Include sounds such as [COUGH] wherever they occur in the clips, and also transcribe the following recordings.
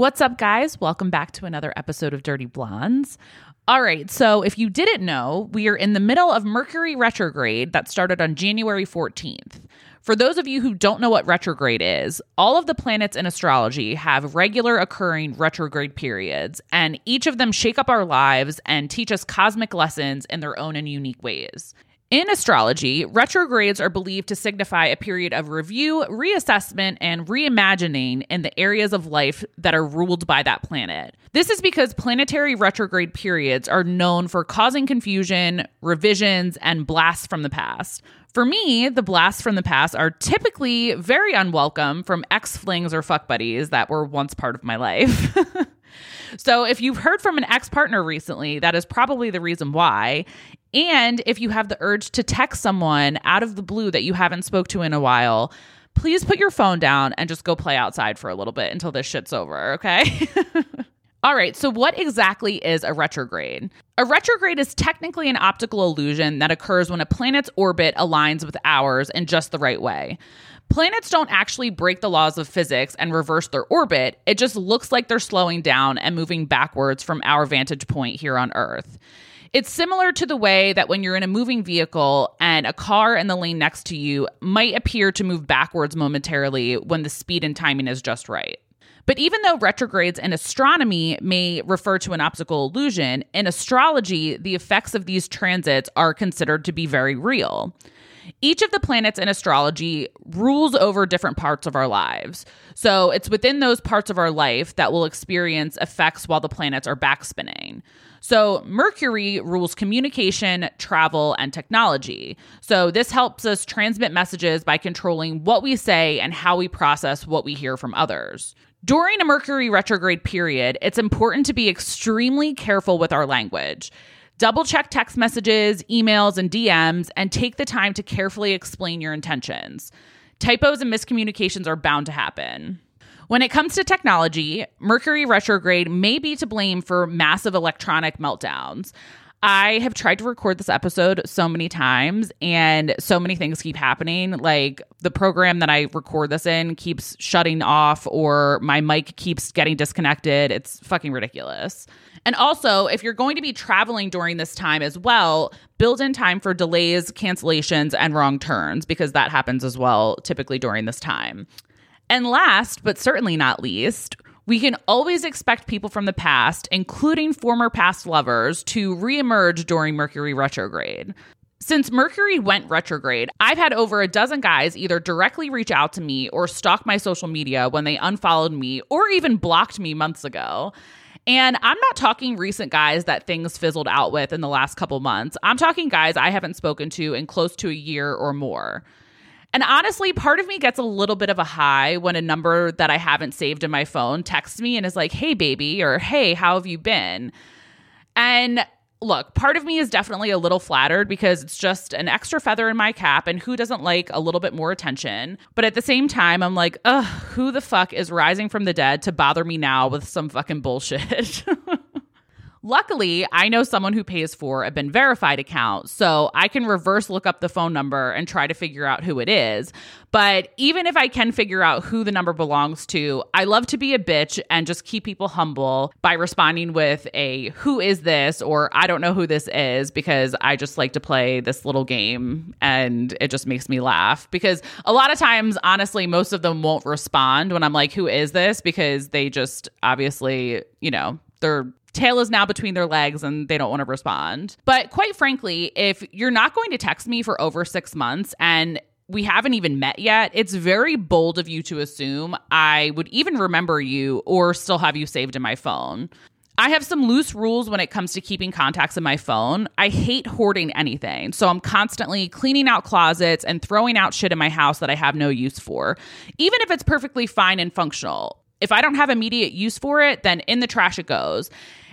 What's up, guys? Welcome back to another episode of Dirty Blondes. All right, so if you didn't know, we are in the middle of Mercury retrograde that started on January 14th. For those of you who don't know what retrograde is, all of the planets in astrology have regular occurring retrograde periods, and each of them shake up our lives and teach us cosmic lessons in their own and unique ways. In astrology, retrogrades are believed to signify a period of review, reassessment, and reimagining in the areas of life that are ruled by that planet. This is because planetary retrograde periods are known for causing confusion, revisions, and blasts from the past. For me, the blasts from the past are typically very unwelcome from ex flings or fuck buddies that were once part of my life. [LAUGHS] So, if you've heard from an ex partner recently, that is probably the reason why. And if you have the urge to text someone out of the blue that you haven't spoke to in a while, please put your phone down and just go play outside for a little bit until this shit's over, okay? [LAUGHS] All right, so what exactly is a retrograde? A retrograde is technically an optical illusion that occurs when a planet's orbit aligns with ours in just the right way. Planets don't actually break the laws of physics and reverse their orbit, it just looks like they're slowing down and moving backwards from our vantage point here on Earth. It's similar to the way that when you're in a moving vehicle and a car in the lane next to you might appear to move backwards momentarily when the speed and timing is just right. But even though retrogrades in astronomy may refer to an optical illusion, in astrology, the effects of these transits are considered to be very real. Each of the planets in astrology rules over different parts of our lives. So it's within those parts of our life that we'll experience effects while the planets are backspinning. So, Mercury rules communication, travel, and technology. So, this helps us transmit messages by controlling what we say and how we process what we hear from others. During a Mercury retrograde period, it's important to be extremely careful with our language. Double check text messages, emails, and DMs, and take the time to carefully explain your intentions. Typos and miscommunications are bound to happen. When it comes to technology, Mercury retrograde may be to blame for massive electronic meltdowns. I have tried to record this episode so many times and so many things keep happening. Like the program that I record this in keeps shutting off or my mic keeps getting disconnected. It's fucking ridiculous. And also, if you're going to be traveling during this time as well, build in time for delays, cancellations, and wrong turns because that happens as well typically during this time. And last, but certainly not least, we can always expect people from the past, including former past lovers, to reemerge during Mercury retrograde. Since Mercury went retrograde, I've had over a dozen guys either directly reach out to me or stalk my social media when they unfollowed me or even blocked me months ago. And I'm not talking recent guys that things fizzled out with in the last couple months. I'm talking guys I haven't spoken to in close to a year or more. And honestly, part of me gets a little bit of a high when a number that I haven't saved in my phone texts me and is like, hey, baby, or hey, how have you been? And look, part of me is definitely a little flattered because it's just an extra feather in my cap, and who doesn't like a little bit more attention? But at the same time, I'm like, ugh, who the fuck is rising from the dead to bother me now with some fucking bullshit? [LAUGHS] Luckily, I know someone who pays for a BeenVerified account, so I can reverse look up the phone number and try to figure out who it is. But even if I can figure out who the number belongs to, I love to be a bitch and just keep people humble by responding with a who is this or I don't know who this is because I just like to play this little game and it just makes me laugh. Because a lot of times, honestly, most of them won't respond when I'm like, who is this? Because they just obviously, you know, they're tail is now between their legs and they don't want to respond. But quite frankly, if you're not going to text me for over six months and we haven't even met yet, it's very bold of you to assume I would even remember you or still have you saved in my phone. I have some loose rules when it comes to keeping contacts in my phone. I hate hoarding anything. So I'm constantly cleaning out closets and throwing out shit in my house that I have no use for, even if it's perfectly fine and functional. If I don't have immediate use for it, then in the trash it goes.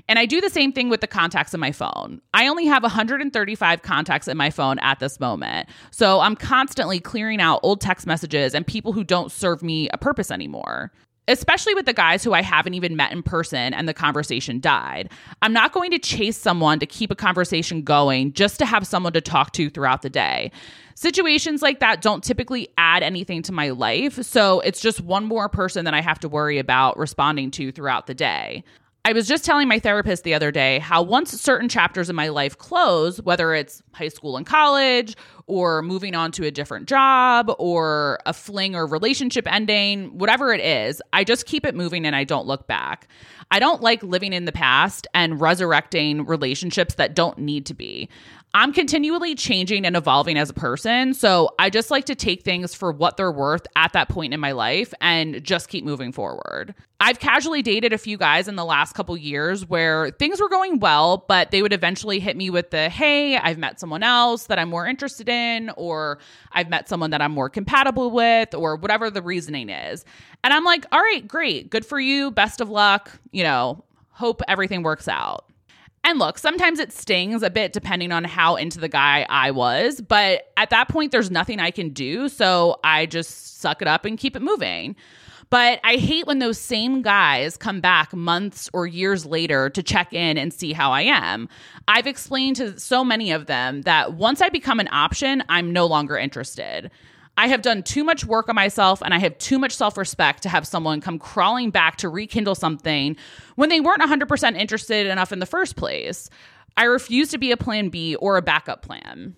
And I do the same thing with the contacts in my phone. I only have 135 contacts in my phone at this moment. So I'm constantly clearing out old text messages and people who don't serve me a purpose anymore. especially with the guys who I haven't even met in person and the conversation died. I'm not going to chase someone to keep a conversation going just to have someone to talk to throughout the day. Situations like that don't typically add anything to my life, so it's just one more person that I have to worry about responding to throughout the day. I was just telling my therapist the other day how once certain chapters in my life close, whether it's high school and college, or moving on to a different job, or a fling or relationship ending, whatever it is, I just keep it moving and I don't look back. I don't like living in the past and resurrecting relationships that don't need to be. I'm continually changing and evolving as a person. So I just like to take things for what they're worth at that point in my life and just keep moving forward. I've casually dated a few guys in the last couple years where things were going well, but they would eventually hit me with the, hey, I've met someone else that I'm more interested in, or I've met someone that I'm more compatible with, or whatever the reasoning is. And I'm like, all right, great. Good for you. Best of luck. You know, hope everything works out. And look, sometimes it stings a bit depending on how into the guy I was, but at that point, there's nothing I can do. So I just suck it up and keep it moving. But I hate when those same guys come back months or years later to check in and see how I am. I've explained to so many of them that once I become an option, I'm no longer interested. I have done too much work on myself and I have too much self respect to have someone come crawling back to rekindle something when they weren't 100% interested enough in the first place. I refuse to be a plan B or a backup plan.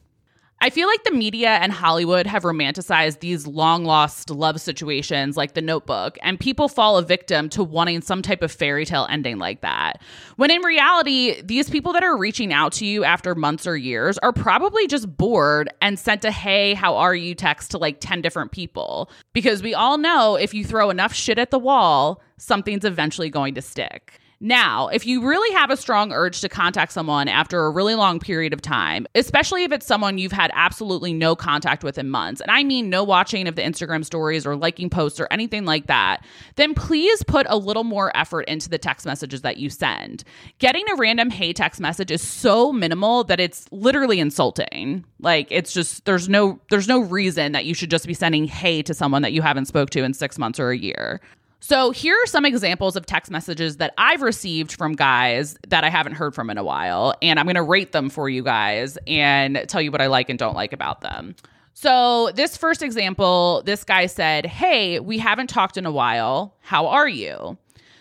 I feel like the media and Hollywood have romanticized these long lost love situations like the notebook, and people fall a victim to wanting some type of fairy tale ending like that. When in reality, these people that are reaching out to you after months or years are probably just bored and sent a hey, how are you text to like 10 different people. Because we all know if you throw enough shit at the wall, something's eventually going to stick. Now, if you really have a strong urge to contact someone after a really long period of time, especially if it's someone you've had absolutely no contact with in months, and I mean no watching of the Instagram stories or liking posts or anything like that, then please put a little more effort into the text messages that you send. Getting a random hey text message is so minimal that it's literally insulting. Like it's just there's no there's no reason that you should just be sending hey to someone that you haven't spoke to in 6 months or a year. So, here are some examples of text messages that I've received from guys that I haven't heard from in a while. And I'm going to rate them for you guys and tell you what I like and don't like about them. So, this first example, this guy said, Hey, we haven't talked in a while. How are you?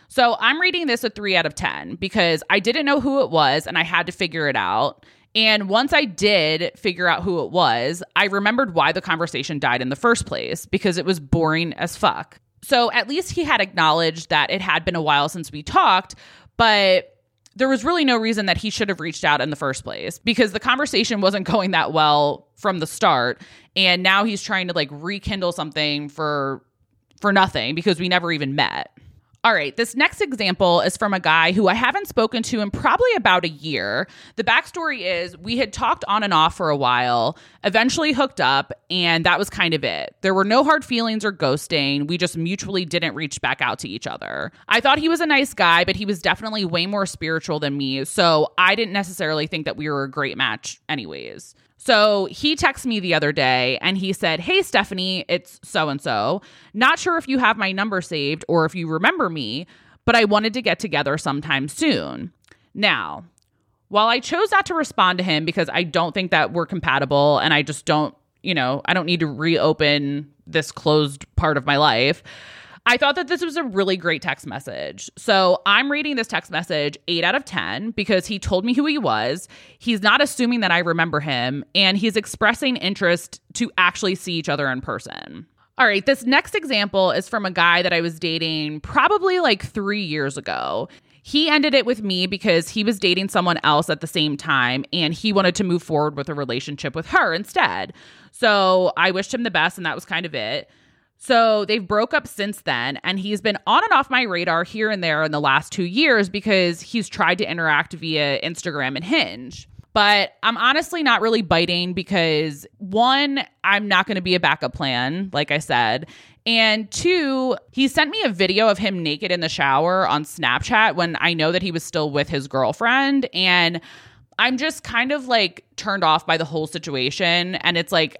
So, I'm reading this a three out of 10 because I didn't know who it was and I had to figure it out. And once I did figure out who it was, I remembered why the conversation died in the first place because it was boring as fuck. So at least he had acknowledged that it had been a while since we talked, but there was really no reason that he should have reached out in the first place because the conversation wasn't [LAUGHS] going that well from the start and now he's trying to like rekindle something for for nothing because we never even met. All right, this next example is from a guy who I haven't spoken to in probably about a year. The backstory is we had talked on and off for a while, eventually hooked up, and that was kind of it. There were no hard feelings or ghosting. We just mutually didn't reach back out to each other. I thought he was a nice guy, but he was definitely way more spiritual than me, so I didn't necessarily think that we were a great match, anyways. So he texted me the other day and he said, Hey, Stephanie, it's so and so. Not sure if you have my number saved or if you remember me, but I wanted to get together sometime soon. Now, while I chose not to respond to him because I don't think that we're compatible and I just don't, you know, I don't need to reopen this closed part of my life. I thought that this was a really great text message. So I'm reading this text message eight out of 10 because he told me who he was. He's not assuming that I remember him, and he's expressing interest to actually see each other in person. All right, this next example is from a guy that I was dating probably like three years ago. He ended it with me because he was dating someone else at the same time and he wanted to move forward with a relationship with her instead. So I wished him the best, and that was kind of it. So they've broke up since then, and he's been on and off my radar here and there in the last two years because he's tried to interact via Instagram and Hinge. But I'm honestly not really biting because one, I'm not going to be a backup plan, like I said. And two, he sent me a video of him naked in the shower on Snapchat when I know that he was still with his girlfriend. And I'm just kind of like turned off by the whole situation. And it's like,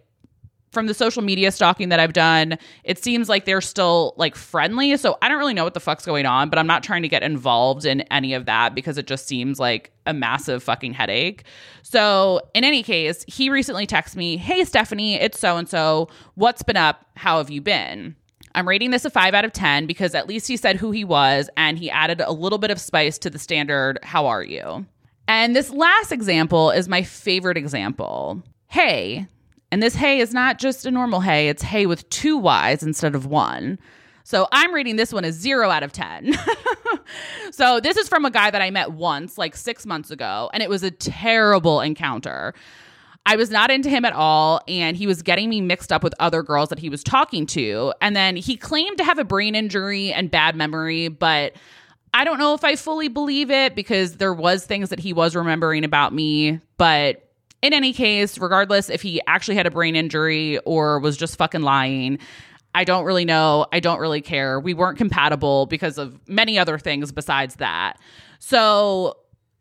from the social media stalking that I've done, it seems like they're still like friendly. So I don't really know what the fuck's going on, but I'm not trying to get involved in any of that because it just seems like a massive fucking headache. So, in any case, he recently texted me, Hey, Stephanie, it's so and so. What's been up? How have you been? I'm rating this a five out of 10 because at least he said who he was and he added a little bit of spice to the standard, How are you? And this last example is my favorite example. Hey, and this hey is not just a normal hey, it's hey with two Y's instead of one. So I'm rating this one as zero out of 10. [LAUGHS] so this is from a guy that I met once, like six months ago, and it was a terrible encounter. I was not into him at all, and he was getting me mixed up with other girls that he was talking to. And then he claimed to have a brain injury and bad memory, but I don't know if I fully believe it because there was things that he was remembering about me, but in any case, regardless if he actually had a brain injury or was just fucking lying, I don't really know. I don't really care. We weren't compatible because of many other things besides that. So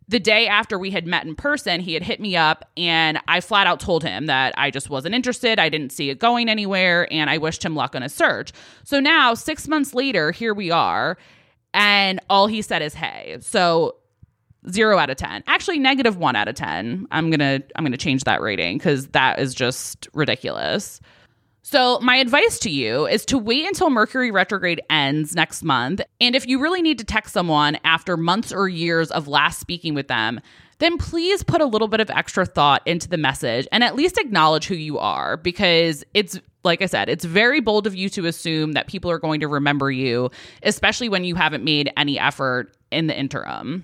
the day after we had met in person, he had hit me up and I flat out told him that I just wasn't interested. I didn't see it going anywhere and I wished him luck on his search. So now, six months later, here we are. And all he said is, hey. So zero out of 10 actually negative one out of 10 i'm gonna i'm gonna change that rating because that is just ridiculous so, my advice to you is to wait until Mercury retrograde ends next month. And if you really need to text someone after months or years of last speaking with them, then please put a little bit of extra thought into the message and at least acknowledge who you are because it's like I said, it's very bold of you to assume that people are going to remember you, especially when you haven't made any effort in the interim.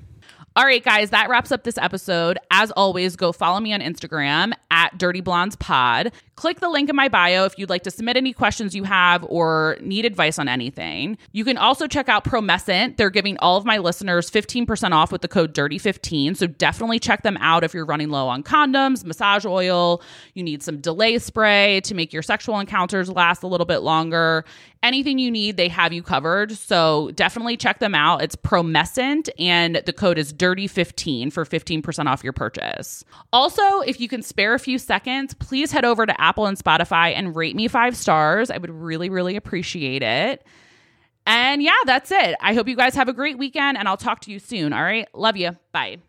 All right, guys, that wraps up this episode. As always, go follow me on Instagram at Dirty Blondes Pod. Click the link in my bio if you'd like to submit any questions you have or need advice on anything. You can also check out Promescent. They're giving all of my listeners 15% off with the code DIRTY15. So definitely check them out if you're running low on condoms, massage oil, you need some delay spray to make your sexual encounters last a little bit longer. Anything you need, they have you covered. So definitely check them out. It's Promescent and the code is DIRTY15 for 15% off your purchase. Also, if you can spare a few seconds, please head over to Apple and Spotify and rate me five stars. I would really, really appreciate it. And yeah, that's it. I hope you guys have a great weekend and I'll talk to you soon. All right. Love you. Bye.